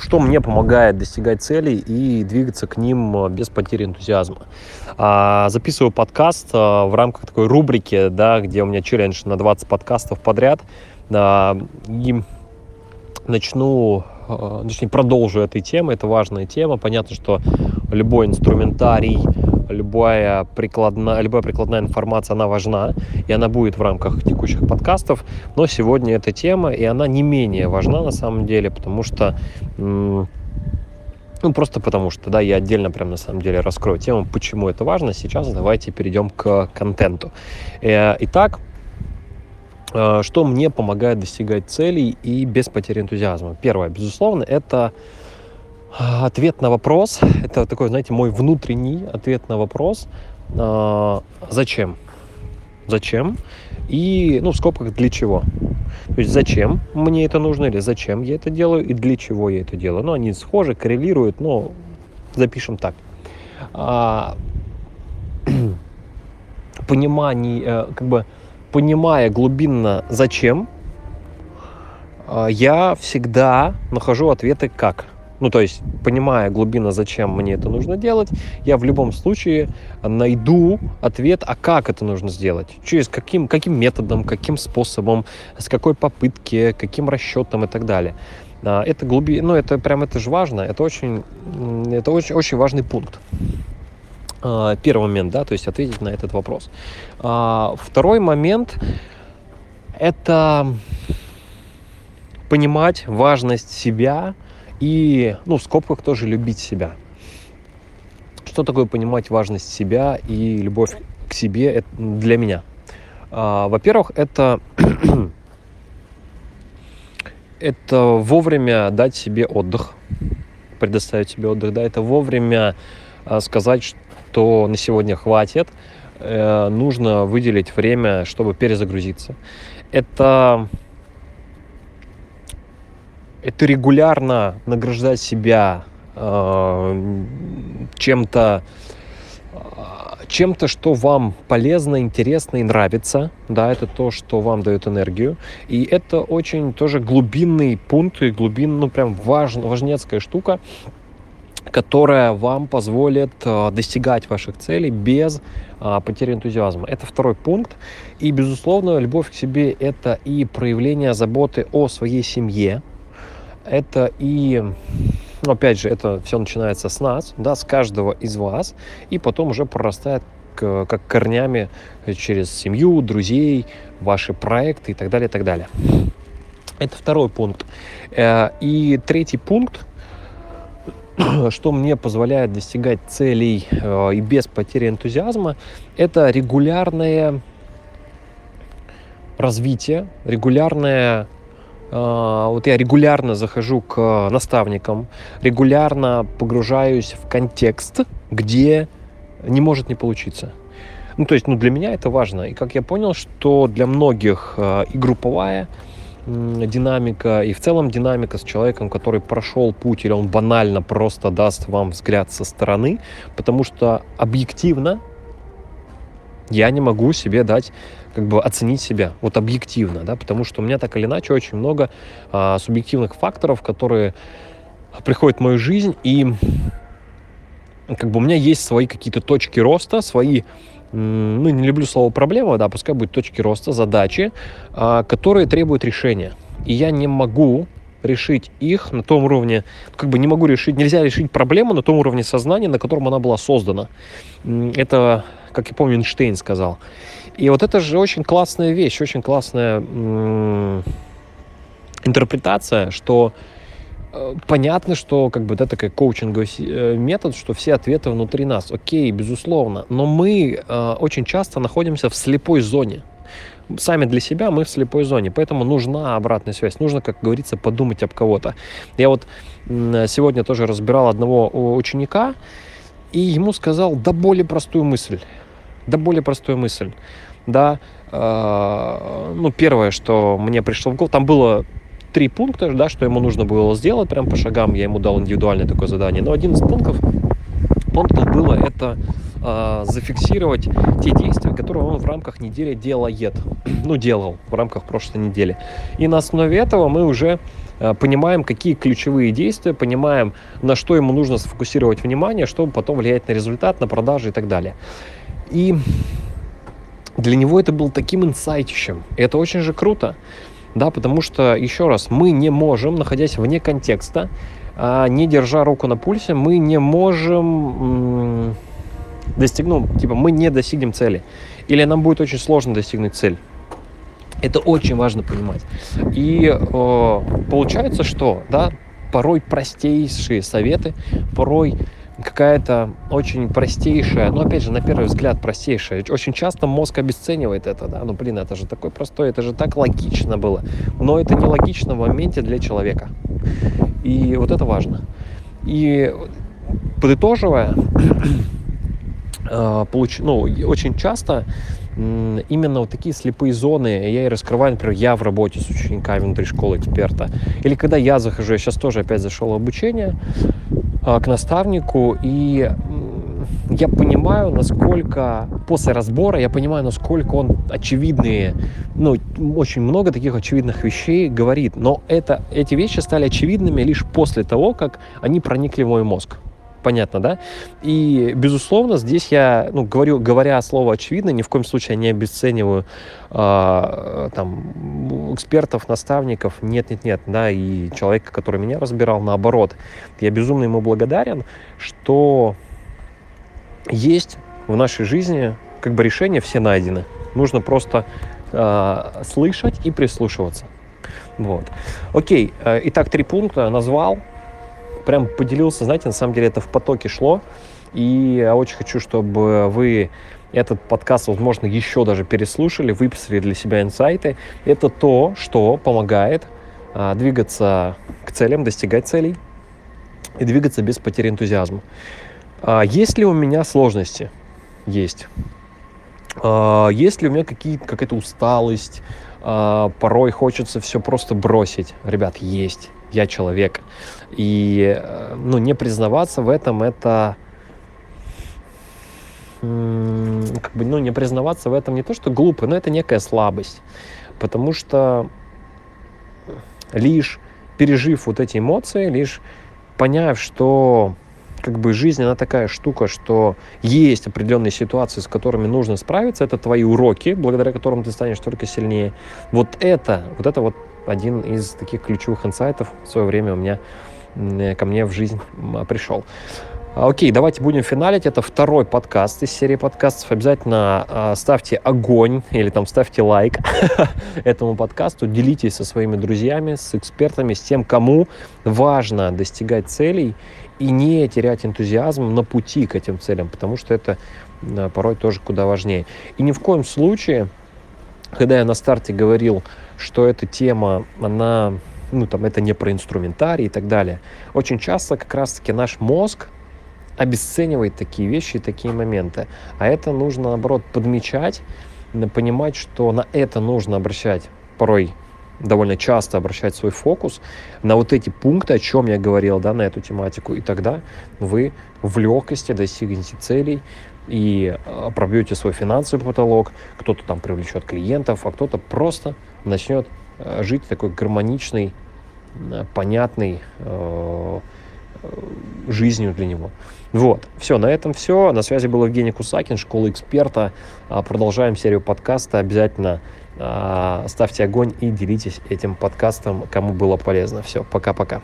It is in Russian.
что мне помогает достигать целей и двигаться к ним без потери энтузиазма. А, записываю подкаст а, в рамках такой рубрики, да, где у меня челлендж на 20 подкастов подряд. И начну, а, точнее, продолжу этой темы. Это важная тема. Понятно, что любой инструментарий, любая прикладная, любая прикладная информация, она важна, и она будет в рамках текущих подкастов, но сегодня эта тема, и она не менее важна на самом деле, потому что ну, просто потому что, да, я отдельно прям на самом деле раскрою тему, почему это важно. Сейчас давайте перейдем к контенту. Э, итак, э, что мне помогает достигать целей и без потери энтузиазма? Первое, безусловно, это ответ на вопрос, это такой, знаете, мой внутренний ответ на вопрос, а, зачем? Зачем? И, ну, в скобках, для чего? То есть, зачем мне это нужно, или зачем я это делаю, и для чего я это делаю. Ну, они схожи, коррелируют, но запишем так. А, понимание, э, как бы, понимая глубинно, зачем, а, я всегда нахожу ответы как – ну, то есть, понимая глубина, зачем мне это нужно делать, я в любом случае найду ответ, а как это нужно сделать, через каким, каким методом, каким способом, с какой попытки, каким расчетом и так далее. А, это глуби... ну, это прям, это же важно, это очень, это очень, очень важный пункт. А, первый момент, да, то есть ответить на этот вопрос. А, второй момент – это понимать важность себя, и, ну, в скобках тоже любить себя. Что такое понимать важность себя и любовь к себе для меня? А, во-первых, это это вовремя дать себе отдых, предоставить себе отдых, да, это вовремя а, сказать, что на сегодня хватит, э, нужно выделить время, чтобы перезагрузиться. Это это регулярно награждать себя э, чем-то, чем-то, что вам полезно, интересно и нравится, да, это то, что вам дает энергию, и это очень тоже глубинный пункт и глубин, ну прям важ, важнецкая штука, которая вам позволит э, достигать ваших целей без э, потери энтузиазма. Это второй пункт. И, безусловно, любовь к себе – это и проявление заботы о своей семье, это и ну, опять же, это все начинается с нас, да, с каждого из вас, и потом уже прорастает к, как корнями через семью, друзей, ваши проекты и так далее, и так далее. Это второй пункт. Э, и третий пункт, что мне позволяет достигать целей э, и без потери энтузиазма, это регулярное развитие, регулярное вот я регулярно захожу к наставникам, регулярно погружаюсь в контекст, где не может не получиться. Ну, то есть, ну, для меня это важно. И как я понял, что для многих а, и групповая динамика, и в целом динамика с человеком, который прошел путь, или он банально просто даст вам взгляд со стороны, потому что объективно я не могу себе дать как бы оценить себя вот объективно, да, потому что у меня так или иначе очень много а, субъективных факторов, которые приходят в мою жизнь, и как бы у меня есть свои какие-то точки роста, свои ну, не люблю слово проблема, да, пускай будет точки роста, задачи, а, которые требуют решения. И я не могу решить их на том уровне, как бы не могу решить, нельзя решить проблему на том уровне сознания, на котором она была создана. Это, как я помню, Эйнштейн сказал. И вот это же очень классная вещь, очень классная интерпретация, что э, понятно, что как бы да, такой коучинговый э, метод, что все ответы внутри нас. Окей, безусловно. Но мы э, очень часто находимся в слепой зоне. Сами для себя мы в слепой зоне, поэтому нужна обратная связь. Нужно, как говорится, подумать об кого-то. Я вот сегодня тоже разбирал одного ученика, и ему сказал да более простую мысль да более простую мысль. Да, э, ну, первое, что мне пришло в голову, там было три пункта, да, что ему нужно было сделать прям по шагам, я ему дал индивидуальное такое задание. Но один из пунктов, пунктов было это э, зафиксировать те действия, которые он в рамках недели делает, ну, делал в рамках прошлой недели. И на основе этого мы уже э, понимаем, какие ключевые действия, понимаем, на что ему нужно сфокусировать внимание, чтобы потом влиять на результат, на продажи и так далее. И для него это был таким инсайтищем. И это очень же круто. Да, потому что, еще раз, мы не можем, находясь вне контекста, а, не держа руку на пульсе, мы не можем достигнуть, ну, типа, мы не достигнем цели. Или нам будет очень сложно достигнуть цель. Это очень важно понимать. И э, получается, что, да, порой простейшие советы, порой какая-то очень простейшая, ну, опять же, на первый взгляд простейшая. Очень часто мозг обесценивает это, да, ну, блин, это же такой простой, это же так логично было. Но это не логично в моменте для человека. И вот это важно. И подытоживая, э, получ... ну, очень часто именно вот такие слепые зоны я и раскрываю, например, я в работе с учениками внутри школы эксперта. Или когда я захожу, я сейчас тоже опять зашел в обучение, к наставнику, и я понимаю, насколько после разбора, я понимаю, насколько он очевидные, ну, очень много таких очевидных вещей говорит, но это, эти вещи стали очевидными лишь после того, как они проникли в мой мозг понятно, да? И, безусловно, здесь я, ну, говорю, говоря слово очевидно, ни в коем случае не обесцениваю э, там экспертов, наставников, нет, нет, нет, да, и человека, который меня разбирал, наоборот, я безумно ему благодарен, что есть в нашей жизни как бы решения все найдены, нужно просто э, слышать и прислушиваться. Вот. Окей, э, итак, три пункта назвал прям поделился, знаете, на самом деле это в потоке шло. И я очень хочу, чтобы вы этот подкаст, возможно, еще даже переслушали, выписали для себя инсайты. Это то, что помогает а, двигаться к целям, достигать целей и двигаться без потери энтузиазма. А, есть ли у меня сложности? Есть. А, есть ли у меня какие, какая-то усталость? А, порой хочется все просто бросить. Ребят, есть я человек. И э, ну, не признаваться в этом это как бы, ну, не признаваться в этом не то, что глупо, но это некая слабость. Потому что лишь пережив вот эти эмоции, лишь поняв, что как бы жизнь, она такая штука, что есть определенные ситуации, с которыми нужно справиться, это твои уроки, благодаря которым ты станешь только сильнее. Вот это, вот это вот один из таких ключевых инсайтов в свое время у меня ко мне в жизнь пришел. Окей, давайте будем финалить. Это второй подкаст из серии подкастов. Обязательно э, ставьте огонь или там ставьте лайк этому подкасту. Делитесь со своими друзьями, с экспертами, с тем, кому важно достигать целей и не терять энтузиазм на пути к этим целям, потому что это порой тоже куда важнее. И ни в коем случае, когда я на старте говорил что эта тема, она, ну, там, это не про инструментарий и так далее. Очень часто как раз-таки наш мозг обесценивает такие вещи и такие моменты. А это нужно, наоборот, подмечать, понимать, что на это нужно обращать порой довольно часто обращать свой фокус на вот эти пункты, о чем я говорил, да, на эту тематику, и тогда вы в легкости достигнете целей и а, пробьете свой финансовый потолок, кто-то там привлечет клиентов, а кто-то просто начнет э, жить такой гармоничной, э, понятной э, жизнью для него. Вот, все, на этом все. На связи был Евгений Кусакин, школа эксперта. А, продолжаем серию подкаста. Обязательно а, ставьте огонь и делитесь этим подкастом, кому было полезно. Все, пока-пока.